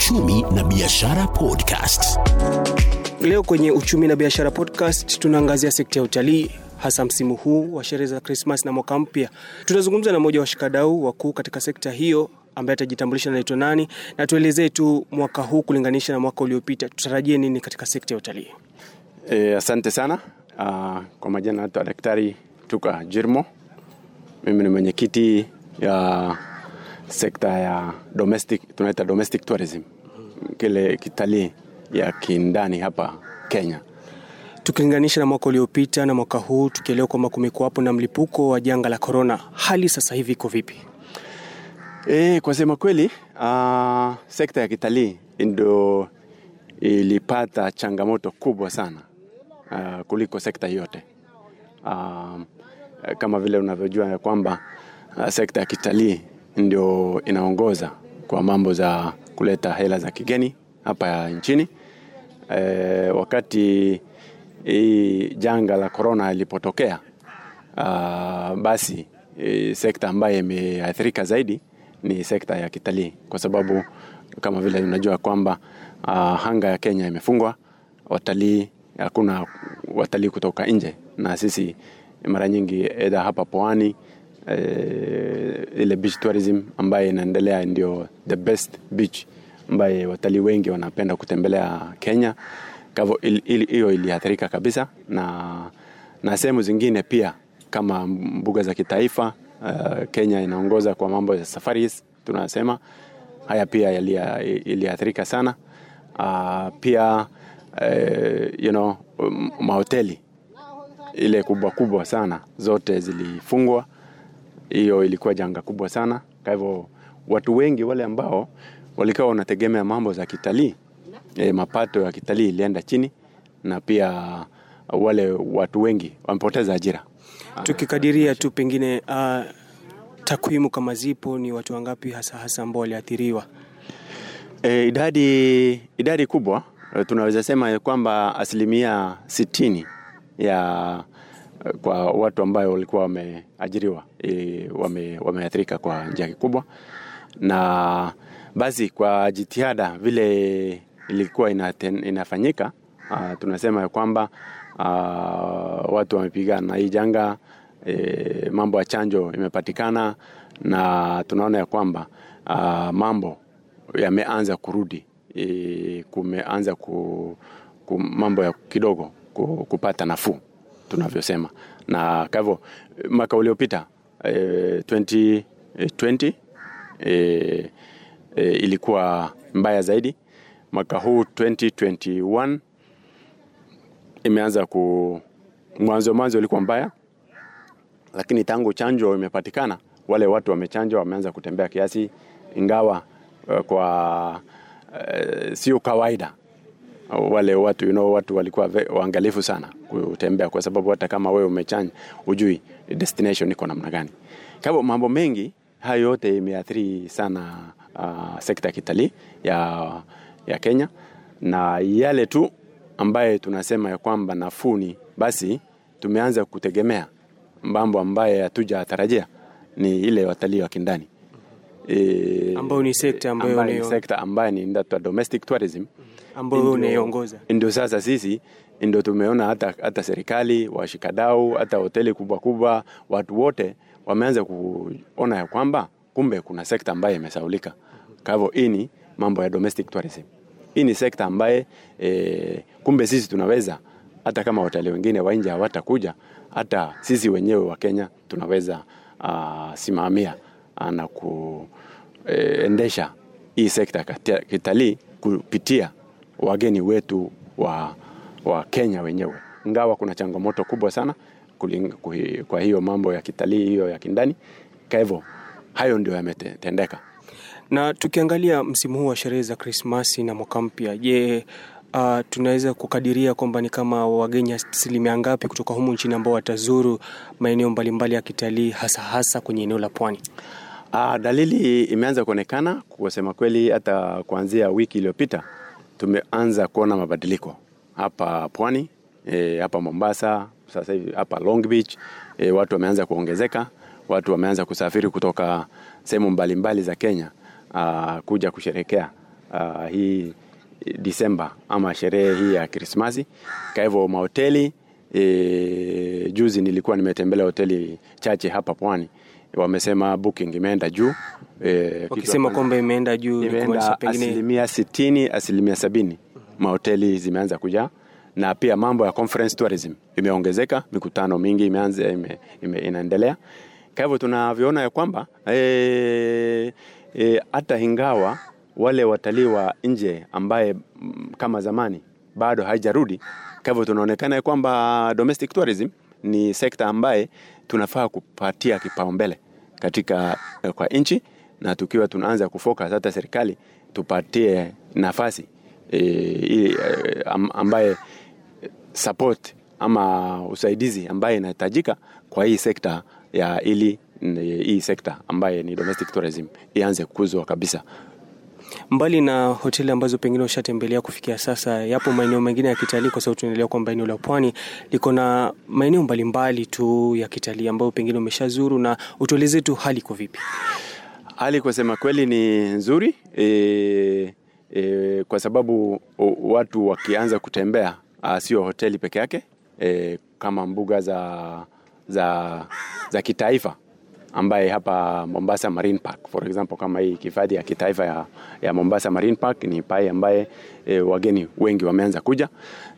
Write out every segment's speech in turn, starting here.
Uchumi na Biashara Podcast. Leo kwenye Uchumi na Biashara Podcast tunaangazia sekta ya utalii hasa msimu huu wa sherehe za Krismas na mwaka mpya. Tutazungumza na mmoja wa washikadau wakuu katika sekta hiyo ambaye atajitambulisha naitwa nani na tuelezee tu mwaka huu kulinganisha na mwaka uliopita, tutarajie nini katika sekta ya utalii? E, asante sana. Uh, kwa majina naitwa Daktari Tuka Jirmo. Mimi ni mwenyekiti ya sekta ya domestic, tunaita domestic tourism, kile kitalii ya kindani hapa Kenya. Tukilinganisha na mwaka uliopita na mwaka huu, tukielewa kwamba kumekuwapo na mlipuko wa janga la korona, hali sasa hivi iko vipi? E, kwa sema kweli uh, sekta ya kitalii ndio ilipata changamoto kubwa sana uh, kuliko sekta yote uh, kama vile unavyojua ya kwamba uh, sekta ya kitalii ndio inaongoza kwa mambo za kuleta hela za kigeni hapa nchini. E, wakati hii janga la korona ilipotokea basi e, sekta ambayo imeathirika zaidi ni sekta ya kitalii, kwa sababu kama vile unajua kwamba uh, hanga ya Kenya imefungwa, watalii hakuna watalii kutoka nje, na sisi mara nyingi edha hapa pwani eh, ile beach tourism ambaye inaendelea ndio the best beach ambaye watalii wengi wanapenda kutembelea Kenya. Kavo hiyo iliathirika kabisa, na, na sehemu zingine pia kama mbuga za kitaifa uh, Kenya inaongoza kwa mambo ya safaris, tunasema haya pia iliathirika sana. Uh, pia uh, you know, mahoteli ile kubwa kubwa sana zote zilifungwa. Hiyo ilikuwa janga kubwa sana. Kwa hivyo watu wengi wale ambao walikuwa wanategemea mambo za kitalii e, mapato ya kitalii ilienda chini, na pia wale watu wengi wamepoteza ajira. Tukikadiria tu pengine uh, takwimu kama zipo, ni watu wangapi hasa hasa ambao waliathiriwa? E, idadi, idadi kubwa tunaweza sema kwamba asilimia sitini ya kwa watu ambayo walikuwa wameajiriwa e, wame, wameathirika kwa njia kikubwa, na basi kwa jitihada vile ilikuwa inaten, inafanyika uh, tunasema ya kwamba uh, watu wamepigana. Na hii janga e, mambo ya chanjo imepatikana na tunaona ya kwamba uh, mambo yameanza kurudi. E, kumeanza ku, ku, mambo ya kidogo ku, kupata nafuu tunavyosema, na kwa hivyo mwaka uliopita e, 2020 e, e, ilikuwa mbaya zaidi. Mwaka huu 2021 imeanza ku mwanzo mwanzo ilikuwa mbaya, lakini tangu chanjo imepatikana, wale watu wamechanjwa wameanza kutembea kiasi, ingawa uh, kwa uh, sio kawaida wale watu you know, watu walikuwa waangalifu sana kutembea, kwa sababu hata kama wewe umechanja ujui destination iko namna gani. Kwa hivyo mambo mengi hayo yote imeathiri sana uh, sekta ya kitalii ya, ya Kenya, na yale tu ambaye tunasema ya kwamba nafuni, basi tumeanza kutegemea mambo ambaye hatujatarajia ni ile watalii wa kindani. E, ambayo ni sekta ambayo ni sekta ambayo ni domestic tourism ambayo unaiongoza. Ndio sasa sisi ndio tumeona hata, hata serikali, washikadau, hata hoteli kubwa kubwa, watu wote wameanza kuona ya kwamba kumbe kuna sekta ambayo imesaulika. Kwa hivyo hii ni mambo ya domestic tourism. Hii ni sekta ambaye e, kumbe sisi tunaweza hata kama watalii wengine wa nje hawatakuja, hata sisi wenyewe wa Kenya tunaweza uh, simamia na kuendesha e, hii sekta ya kitalii kupitia wageni wetu wa, wa Kenya wenyewe, ingawa kuna changamoto kubwa sana kuling, kwa hiyo mambo ya kitalii hiyo ya kindani. Kwa hivyo hayo ndio yametendeka. Na tukiangalia msimu huu wa sherehe za Krismasi na mwaka mpya, je, uh, tunaweza kukadiria kwamba ni kama wageni asilimia ngapi kutoka humu nchini ambao watazuru maeneo mbalimbali ya kitalii hasa hasa kwenye eneo la pwani? Uh, dalili imeanza kuonekana kusema kweli, hata kuanzia wiki iliyopita tumeanza kuona mabadiliko. Hapa pwani e, hapa Mombasa, sasa hivi hapa Long Beach e, watu wameanza kuongezeka, watu wameanza kusafiri kutoka sehemu mbalimbali za Kenya aa, kuja kusherekea hii Disemba ama sherehe hii ya Krismasi. Kwa hivyo mahoteli e, juzi nilikuwa nimetembelea hoteli chache hapa pwani. Wamesema booking imeenda juu e, Wakisema kwamba imeenda juu imeenda asilimia sitini asilimia sabini mahoteli zimeanza kujaa. Na pia mambo ya conference tourism imeongezeka mikutano mingi imeanza ime, ime, inaendelea. Kwa hivyo tunavyoona ya kwamba e, e, hata ingawa wale watalii wa nje ambaye m, kama zamani bado haijarudi kwa hivyo tunaonekana ya kwamba domestic tourism ni sekta ambaye tunafaa kupatia kipaumbele katika eh, kwa nchi na tukiwa tunaanza kufocus hata serikali tupatie nafasi e, e, ambaye support ama usaidizi ambaye inahitajika kwa hii sekta ya ili hii sekta ambaye ni domestic tourism ianze kukuzwa kabisa. mbali na hoteli ambazo pengine ushatembelea kufikia sasa, yapo maeneo mengine ya kitalii, kwa sababu tunaendelea kwamba eneo la pwani liko na maeneo mbalimbali tu ya kitalii ambayo pengine umeshazuru, na utueleze tu hali iko vipi? Hali kusema kweli ni nzuri e, e, kwa sababu o, watu wakianza kutembea sio hoteli peke yake e, kama mbuga za, za, za kitaifa ambaye hapa Mombasa Marine Park for example, kama hii hifadhi ya kitaifa ya, ya Mombasa Marine Park ni pai ambaye e, wageni wengi wameanza kuja.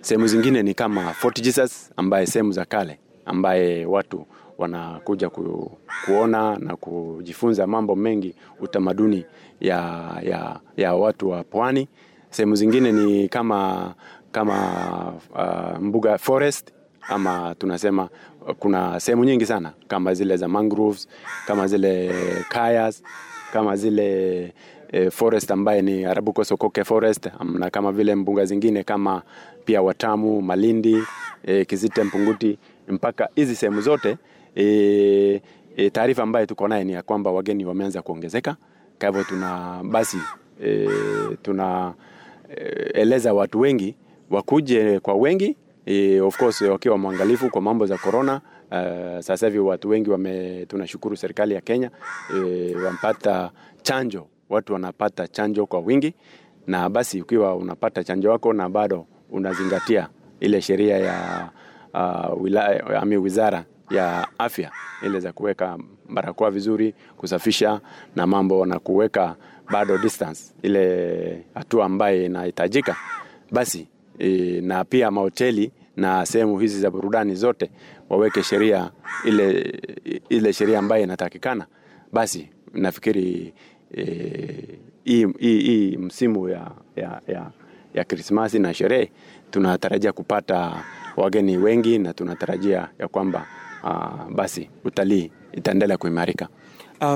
Sehemu zingine ni kama Fort Jesus ambaye sehemu za kale ambaye watu wanakuja ku, kuona na kujifunza mambo mengi utamaduni ya, ya, ya watu wa pwani. Sehemu zingine ni kama kama uh, mbuga forest ama tunasema kuna sehemu nyingi sana kama zile za mangroves, kama zile kayas, kama zile e, forest ambaye ni Arabuko Sokoke forest na kama vile mbuga zingine kama pia Watamu, Malindi, e, Kizite, Mpunguti mpaka hizi sehemu zote e, e, taarifa ambayo tuko naye ni ya kwamba wageni wameanza kuongezeka. Kwa hivyo tuna basi e, tuna e, watu wengi wakuje kwa wengi e, of course wakiwa mwangalifu kwa mambo za corona. Uh, sasa hivi watu wengi wame, tunashukuru serikali ya Kenya e, wampata chanjo, watu wanapata chanjo kwa wingi, na basi ukiwa unapata chanjo wako na bado unazingatia ile sheria ya uh, wilaya, ami wizara ya afya ile za kuweka barakoa vizuri, kusafisha na mambo na kuweka bado distance, ile hatua ambaye inahitajika basi e, na pia mahoteli na sehemu hizi za burudani zote waweke sheria ile, ile sheria ambayo inatakikana. Basi nafikiri hii hii msimu ya, ya, ya, ya Krismasi na sherehe tunatarajia kupata wageni wengi na tunatarajia ya kwamba uh, basi utalii itaendelea kuimarika. Uh,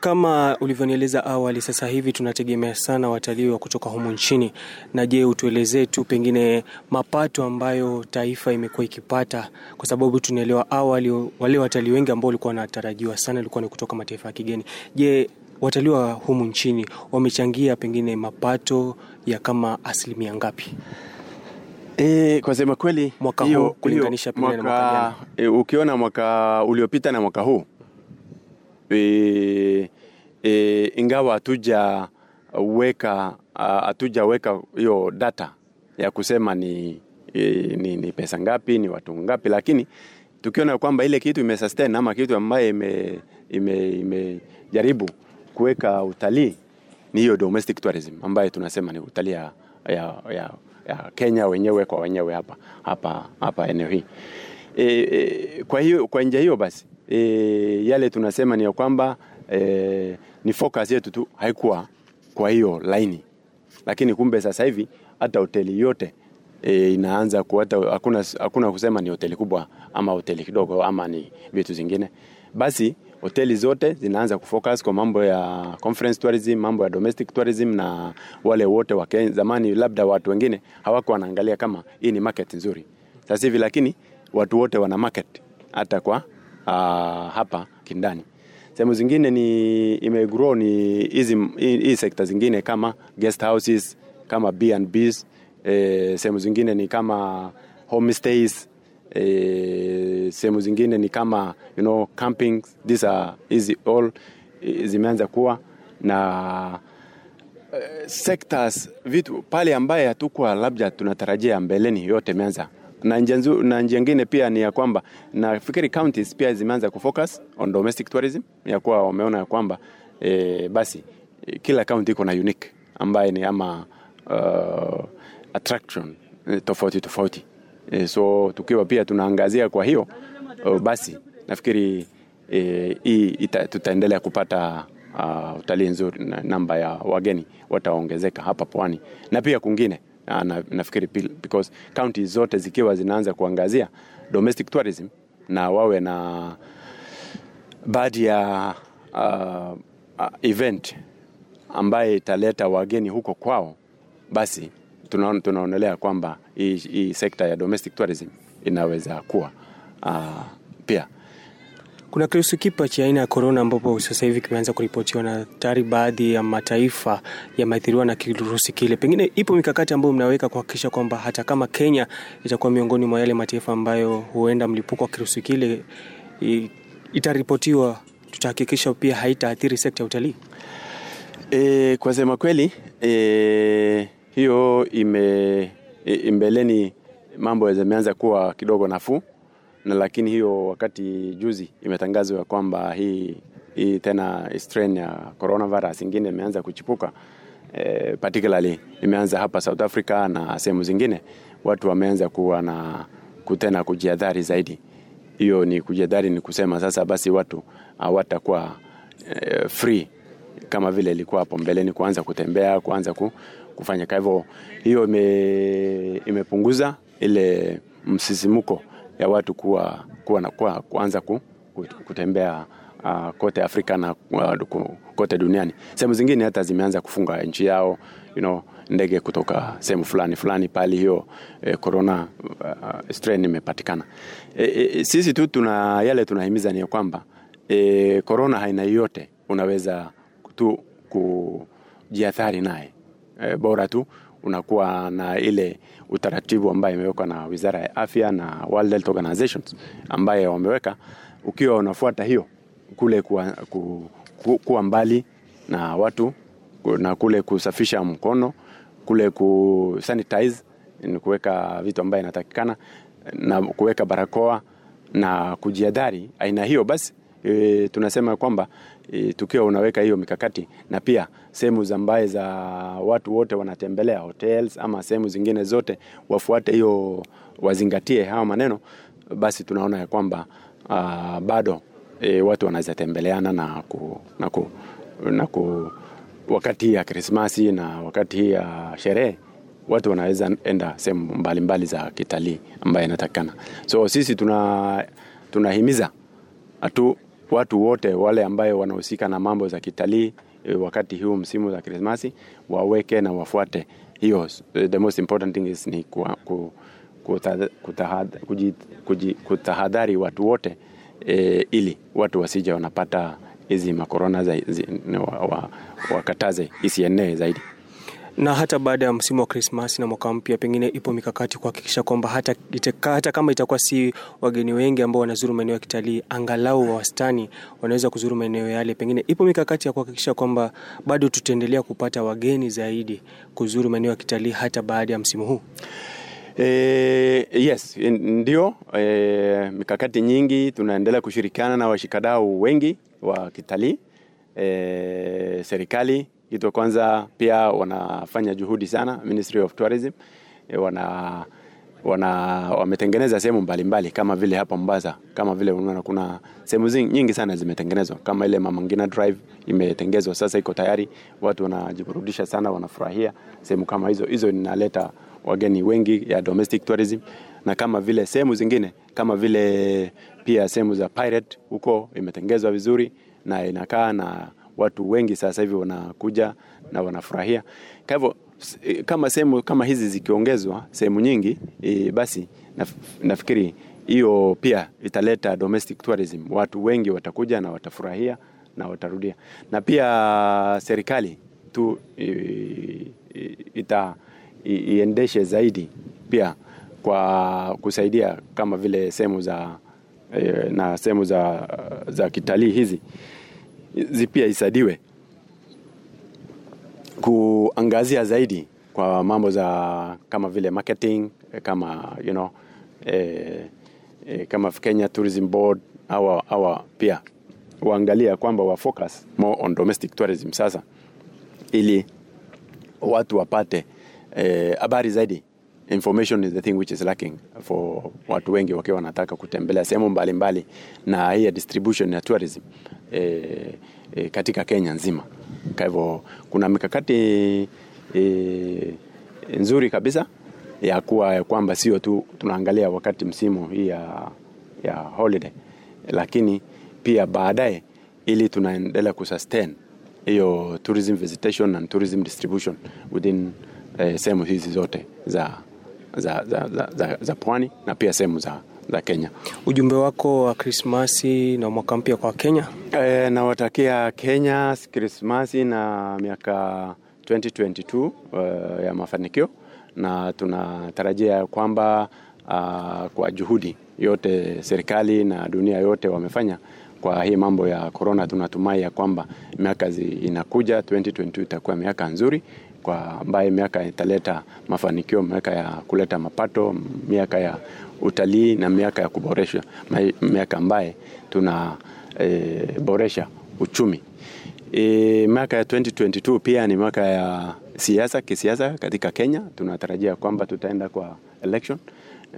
kama ulivyonieleza awali, sasa hivi tunategemea sana watalii wa kutoka humu nchini. Na je, utuelezee tu pengine mapato ambayo taifa imekuwa ikipata, kwa sababu tunaelewa awali wale watalii wengi ambao walikuwa wanatarajiwa sana ilikuwa ni kutoka mataifa ya kigeni. Je, watalii wa humu nchini wamechangia pengine mapato ya kama asilimia ngapi? E, kwa sema kweli Mwaka huu kulinganisha na mwaka e, ukiona mwaka uliopita na mwaka huu e, e, ingawa hatujaweka ah, hatujaweka hiyo data ya kusema ni, e, ni, ni pesa ngapi ni watu ngapi, lakini tukiona kwamba ile kitu imesustain ama kitu ambaye imejaribu ime, kuweka utalii ni hiyo domestic tourism ambayo tunasema ni utalii ya, ya, ya, ya Kenya wenyewe kwa wenyewe hapa hapa hapa eneo hii. E, e, kwa hiyo kwa njia hiyo basi e, yale tunasema ni ya kwamba e, ni focus yetu tu haikuwa kwa hiyo laini, lakini kumbe sasa hivi hata hoteli yote e, inaanza kuata, hakuna, hakuna kusema ni hoteli kubwa ama hoteli kidogo ama ni vitu zingine, basi hoteli zote zinaanza kufocus kwa mambo ya conference tourism, mambo ya domestic tourism, na wale wote wa Kenya. Zamani labda watu wengine hawako wanaangalia kama hii ni market nzuri, sasa hivi lakini watu wote wana market hata kwa uh, hapa Kindani. Sehemu zingine ni imegrow ni hii sekta zingine kama guest houses, kama B&Bs, eh, sehemu zingine ni kama homestays eh, sehemu zingine ni kama you know camping these are easy all eh, zimeanza kuwa na uh, sectors. Vitu pale ambaye hatukuwa labda tunatarajia mbeleni yote imeanza. Na njia na njia ingine pia ni ya kwamba nafikiri counties pia zimeanza kufocus on domestic tourism ya kuwa wameona ya kwamba e, basi e, kila county iko na unique ambaye ni ama uh, attraction e, tofauti tofauti e, so tukiwa pia tunaangazia kwa hiyo o, basi nafikiri e, tutaendelea kupata uh, utalii nzuri na namba ya wageni wataongezeka hapa pwani. Na pia kungine na, na, nafikiri because kaunti zote zikiwa zinaanza kuangazia domestic tourism na wawe na baadhi ya uh, uh, event ambaye italeta wageni huko kwao basi tunaon, tunaonelea kwamba hii, hii sekta ya domestic tourism inaweza kuwa uh, pia Kuna kirusi kipya cha aina ya korona ambapo sasa hivi kimeanza kuripotiwa na tayari baadhi ya mataifa yameathiriwa na kirusi kile. Pengine ipo mikakati ambayo mnaweka kuhakikisha kwamba hata kama Kenya itakuwa miongoni mwa yale mataifa ambayo huenda mlipuko wa kirusi kile itaripotiwa, tutahakikisha pia haitaathiri sekta ya utalii. E, kwa sema kweli e, hiyo ime mbeleni mambo yameanza kuwa kidogo nafuu, na lakini hiyo wakati juzi imetangazwa kwamba hii, hii tena strain ya coronavirus ingine imeanza kuchipuka e, particularly imeanza hapa South Africa na sehemu zingine, watu wameanza kuwa na kutena kujiadhari zaidi. Hiyo ni kujiadhari, ni kusema sasa basi watu hawatakuwa e, free kama vile ilikuwa hapo mbeleni, kuanza kutembea, kuanza ku, kufanya kwa hivyo, hiyo ime, imepunguza ile msisimuko ya watu kuwa, kuwa, kuwa kuanza ku, ku- kutembea uh, kote Afrika na uh, kote duniani. Sehemu zingine hata zimeanza kufunga nchi yao you know, ndege kutoka sehemu fulani fulani pali hiyo eh, corona uh, strain imepatikana. E, e, sisi tu tuna yale tunahimiza ni kwamba eh, corona haina yote unaweza tu kujiathari naye. E, bora tu unakuwa na ile utaratibu ambayo imewekwa na wizara ya afya na World Health Organizations ambaye wameweka. Ukiwa unafuata hiyo kule kuwa, ku, ku, kuwa mbali na watu na kule kusafisha mkono kule ku sanitize ni kuweka vitu ambayo inatakikana na kuweka barakoa na kujiadhari aina hiyo basi e, tunasema kwamba e, tukiwa unaweka hiyo mikakati na pia sehemu zambaye ambaye za watu wote wanatembelea hotels ama sehemu zingine zote wafuate hiyo wazingatie hayo maneno basi tunaona ya kwamba uh, bado e, watu wanaweza tembeleana na ku, na ku, na ku wakati hii ya krismasi na wakati hii ya sherehe watu wanaweza enda sehemu mbalimbali za kitalii ambayo inatakikana. So sisi tuna tunahimiza hatu watu wote wale ambayo wanahusika na mambo za kitalii e, wakati huu msimu za krismasi waweke na wafuate. Hiyo eh, the most important thing is ni ku, ku, kutahadhari watu wote e, ili watu wasije wanapata hizi makorona wakataze isienee zaidi na hata baada ya msimu wa Krismasi na mwaka mpya, pengine ipo mikakati kuhakikisha kwamba hata, hata kama itakuwa si wageni wengi ambao wanazuru maeneo ya kitalii, angalau wa wastani wanaweza kuzuru maeneo yale. Pengine ipo mikakati ya kuhakikisha kwamba bado tutaendelea kupata wageni zaidi kuzuru maeneo ya kitalii hata baada ya msimu huu. Eh, yes, ndio eh, mikakati nyingi tunaendelea kushirikiana na washikadau wengi wa kitalii eh, serikali kitu kwanza pia wanafanya juhudi sana Ministry of Tourism. E, wana wana wametengeneza sehemu mbalimbali kama vile hapa Mombasa, kama vile unaona kuna sehemu nyingi sana zimetengenezwa, kama ile Mama Ngina Drive imetengezwa sasa, iko tayari, watu wanajiburudisha sana, wanafurahia sehemu kama hizo. Hizo inaleta wageni wengi ya domestic tourism, na kama vile sehemu zingine kama vile pia sehemu za Pirate huko imetengezwa vizuri na inakaa na watu wengi sasa hivi wanakuja na wanafurahia. Kwa hivyo kama sehemu kama hizi zikiongezwa sehemu nyingi e, basi naf, nafikiri hiyo pia italeta domestic tourism. Watu wengi watakuja na watafurahia na watarudia, na pia serikali tu e, ita iendeshe zaidi pia kwa kusaidia kama vile sehemu za e, na sehemu za, za kitalii hizi pia isadiwe kuangazia zaidi kwa mambo za kama vile marketing kama you know, eh, eh, kama Kenya Tourism Board awa, awa pia waangalia kwamba wa focus more on domestic tourism sasa, ili watu wapate habari eh, zaidi. Information is the thing which is lacking for watu wengi wakiwa wanataka kutembelea sehemu mbalimbali, na hii distribution ya tourism e, e, katika Kenya nzima. Kwa hivyo kuna mikakati e, nzuri kabisa ya kuwa kwamba sio tu tunaangalia wakati msimu hii ya, ya holiday, lakini pia baadaye, ili tunaendelea kusustain hiyo tourism visitation and tourism distribution within eh, sehemu hizi zote za, za, za, za, za, za pwani na pia sehemu za, za Kenya. Ujumbe wako wa Krismasi na mwaka mpya kwa Kenya? E, nawatakia Kenya Krismasi na miaka 2022 uh, ya mafanikio na tunatarajia kwamba uh, kwa juhudi yote serikali na dunia yote wamefanya kwa hii mambo ya korona, tunatumai ya kwamba miaka inakuja 2022 itakuwa miaka nzuri kwa ambaye miaka italeta mafanikio, miaka ya kuleta mapato, miaka ya utalii na miaka ya kuboresha, miaka ambaye tunaboresha e, uchumi. E, miaka ya 2022 pia ni miaka ya siasa kisiasa katika Kenya. Tunatarajia kwamba tutaenda kwa election.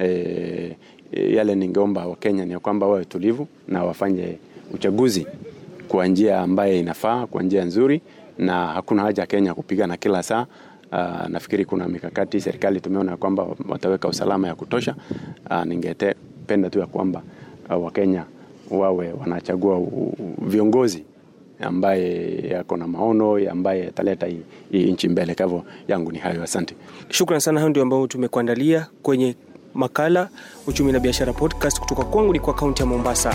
E, yale ningeomba Wakenya ni kwamba wawe tulivu na wafanye uchaguzi kwa njia ambaye inafaa, kwa njia nzuri, na hakuna haja Kenya kupigana kila saa. Uh, nafikiri kuna mikakati serikali tumeona kwamba wataweka usalama ya kutosha. Uh, ningependa tu ya kwamba uh, Wakenya wawe wanachagua viongozi ambaye yako na maono ambaye ataleta hii, nchi mbele. Kwa yangu ni hayo, asante. Shukran sana, hayo ndio ambao tumekuandalia kwenye makala Uchumi na Biashara Podcast kutoka kwangu ni kwa kaunti ya Mombasa.